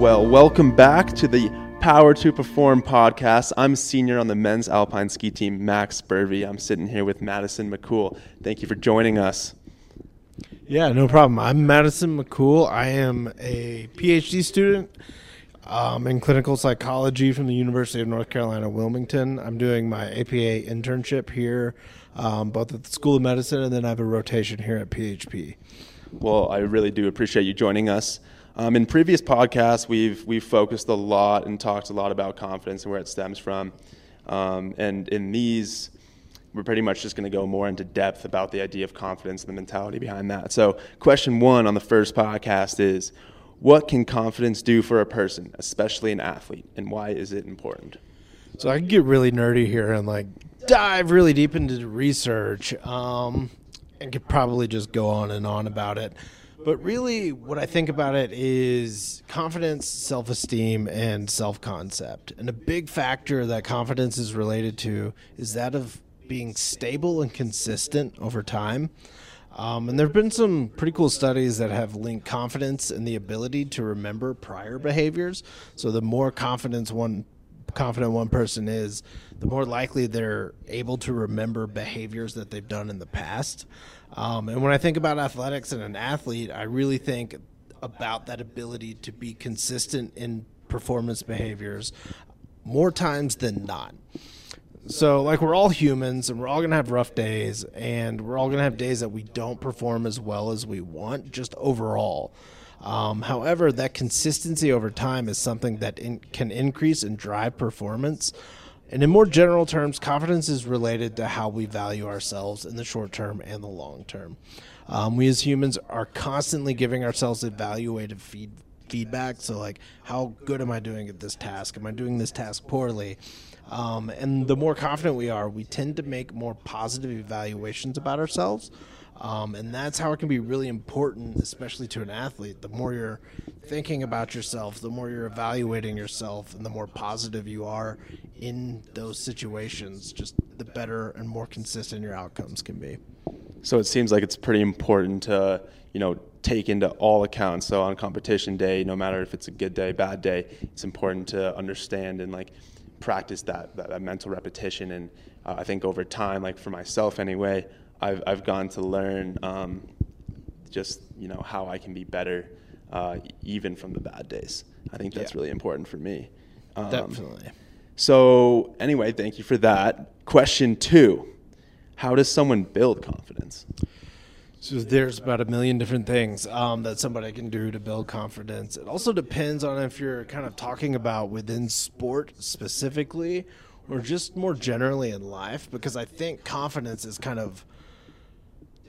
Well, welcome back to the Power to Perform podcast. I'm senior on the men's alpine ski team, Max Burvey. I'm sitting here with Madison McCool. Thank you for joining us. Yeah, no problem. I'm Madison McCool. I am a PhD student um, in clinical psychology from the University of North Carolina, Wilmington. I'm doing my APA internship here, um, both at the School of Medicine, and then I have a rotation here at PHP. Well, I really do appreciate you joining us. Um, in previous podcasts, we've we've focused a lot and talked a lot about confidence and where it stems from. Um, and in these, we're pretty much just going to go more into depth about the idea of confidence and the mentality behind that. So, question one on the first podcast is, what can confidence do for a person, especially an athlete, and why is it important? So I can get really nerdy here and like dive really deep into research, um, and could probably just go on and on about it. But really, what I think about it is confidence, self esteem, and self concept. And a big factor that confidence is related to is that of being stable and consistent over time. Um, and there have been some pretty cool studies that have linked confidence and the ability to remember prior behaviors. So the more confidence one confident one person is, the more likely they're able to remember behaviors that they've done in the past. Um, and when I think about athletics and an athlete, I really think about that ability to be consistent in performance behaviors more times than not. So, like, we're all humans and we're all going to have rough days, and we're all going to have days that we don't perform as well as we want, just overall. Um, however, that consistency over time is something that in, can increase and drive performance. And in more general terms, confidence is related to how we value ourselves in the short term and the long term. Um, we as humans are constantly giving ourselves evaluative feed, feedback. So, like, how good am I doing at this task? Am I doing this task poorly? Um, and the more confident we are, we tend to make more positive evaluations about ourselves. Um, and that's how it can be really important, especially to an athlete. The more you're thinking about yourself, the more you're evaluating yourself, and the more positive you are in those situations, just the better and more consistent your outcomes can be. So it seems like it's pretty important to, you know, take into all accounts. So on competition day, no matter if it's a good day, bad day, it's important to understand and like practice that, that, that mental repetition. And uh, I think over time, like for myself anyway, I've, I've gone to learn um, just you know how I can be better uh, even from the bad days. I think that's yeah. really important for me. Um, Definitely. So anyway, thank you for that. Question two: How does someone build confidence? So there's about a million different things um, that somebody can do to build confidence. It also depends on if you're kind of talking about within sport specifically, or just more generally in life. Because I think confidence is kind of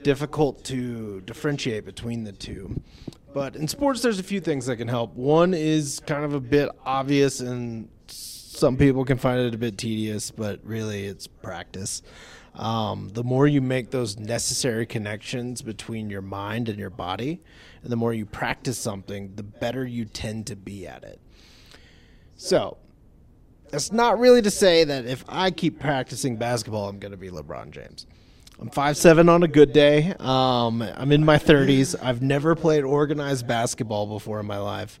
difficult to differentiate between the two. But in sports, there's a few things that can help. One is kind of a bit obvious, and some people can find it a bit tedious, but really it's practice. Um, the more you make those necessary connections between your mind and your body, and the more you practice something, the better you tend to be at it. So, that's not really to say that if I keep practicing basketball, I'm going to be LeBron James. I'm five seven on a good day. Um, I'm in my 30s. I've never played organized basketball before in my life.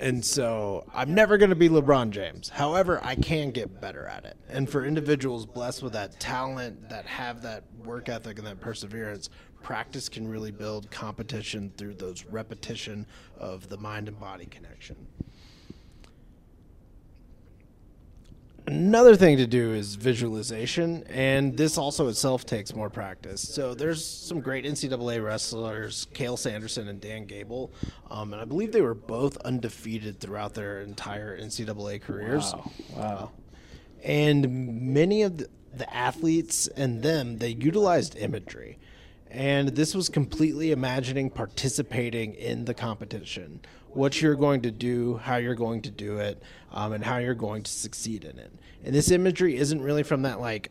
And so I'm never going to be LeBron James. However, I can get better at it. And for individuals blessed with that talent, that have that work ethic and that perseverance, practice can really build competition through those repetition of the mind and body connection. Another thing to do is visualization, and this also itself takes more practice. So there's some great NCAA wrestlers, Cael Sanderson and Dan Gable, um, and I believe they were both undefeated throughout their entire NCAA careers. Wow! Wow! And many of the, the athletes and them they utilized imagery. And this was completely imagining participating in the competition, what you're going to do, how you're going to do it, um, and how you're going to succeed in it. And this imagery isn't really from that like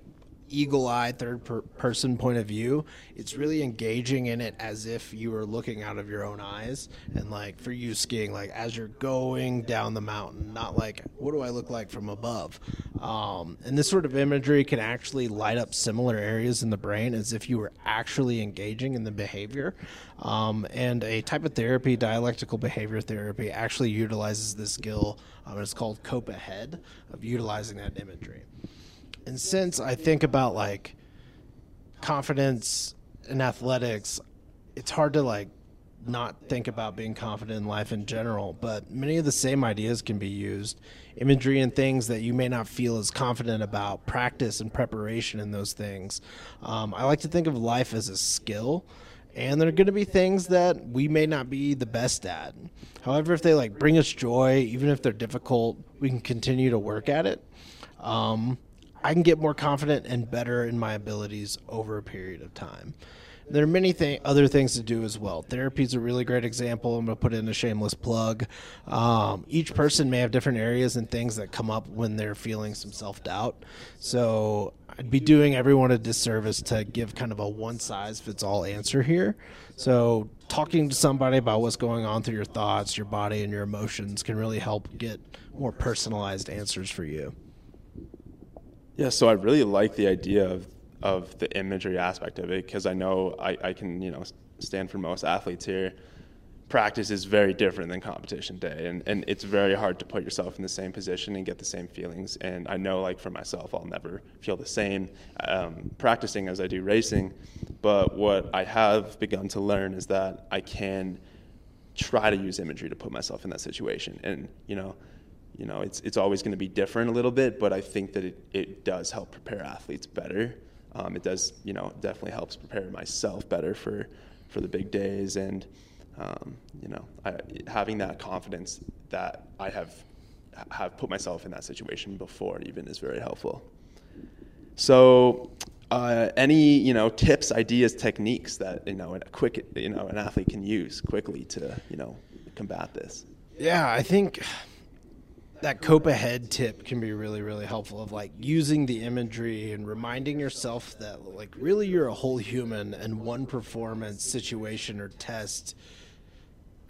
eagle eye third per- person point of view. It's really engaging in it as if you were looking out of your own eyes. And like for you skiing, like as you're going down the mountain, not like what do I look like from above. Um, and this sort of imagery can actually light up similar areas in the brain as if you were actually engaging in the behavior. Um, and a type of therapy, dialectical behavior therapy, actually utilizes this skill. Um, it's called cope ahead of utilizing that imagery. And since I think about like confidence in athletics, it's hard to like not think about being confident in life in general, but many of the same ideas can be used. Imagery and things that you may not feel as confident about, practice and preparation in those things. Um, I like to think of life as a skill, and there are going to be things that we may not be the best at. However, if they like bring us joy, even if they're difficult, we can continue to work at it. Um, I can get more confident and better in my abilities over a period of time. There are many th- other things to do as well. Therapy is a really great example. I'm going to put in a shameless plug. Um, each person may have different areas and things that come up when they're feeling some self doubt. So I'd be doing everyone a disservice to give kind of a one size fits all answer here. So talking to somebody about what's going on through your thoughts, your body, and your emotions can really help get more personalized answers for you. Yeah, so I really like the idea of of the imagery aspect of it because I know I, I can you know stand for most athletes here. Practice is very different than competition day, and, and it's very hard to put yourself in the same position and get the same feelings. And I know, like for myself, I'll never feel the same um, practicing as I do racing. But what I have begun to learn is that I can try to use imagery to put myself in that situation. And you know, you know, it's it's always going to be different a little bit, but I think that it, it does help prepare athletes better. Um, it does, you know, definitely helps prepare myself better for for the big days, and um, you know, I, having that confidence that I have have put myself in that situation before even is very helpful. So, uh, any you know tips, ideas, techniques that you know a quick you know an athlete can use quickly to you know combat this. Yeah, I think that cope ahead tip can be really really helpful of like using the imagery and reminding yourself that like really you're a whole human and one performance situation or test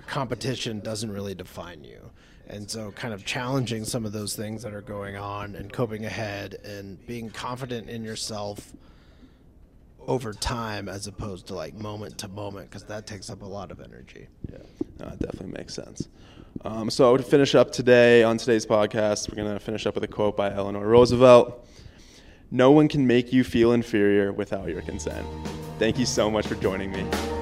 competition doesn't really define you. And so kind of challenging some of those things that are going on and coping ahead and being confident in yourself over time as opposed to like moment to moment because that takes up a lot of energy. Yeah. No, that definitely makes sense um, so to finish up today on today's podcast, we're going to finish up with a quote by Eleanor Roosevelt. No one can make you feel inferior without your consent. Thank you so much for joining me.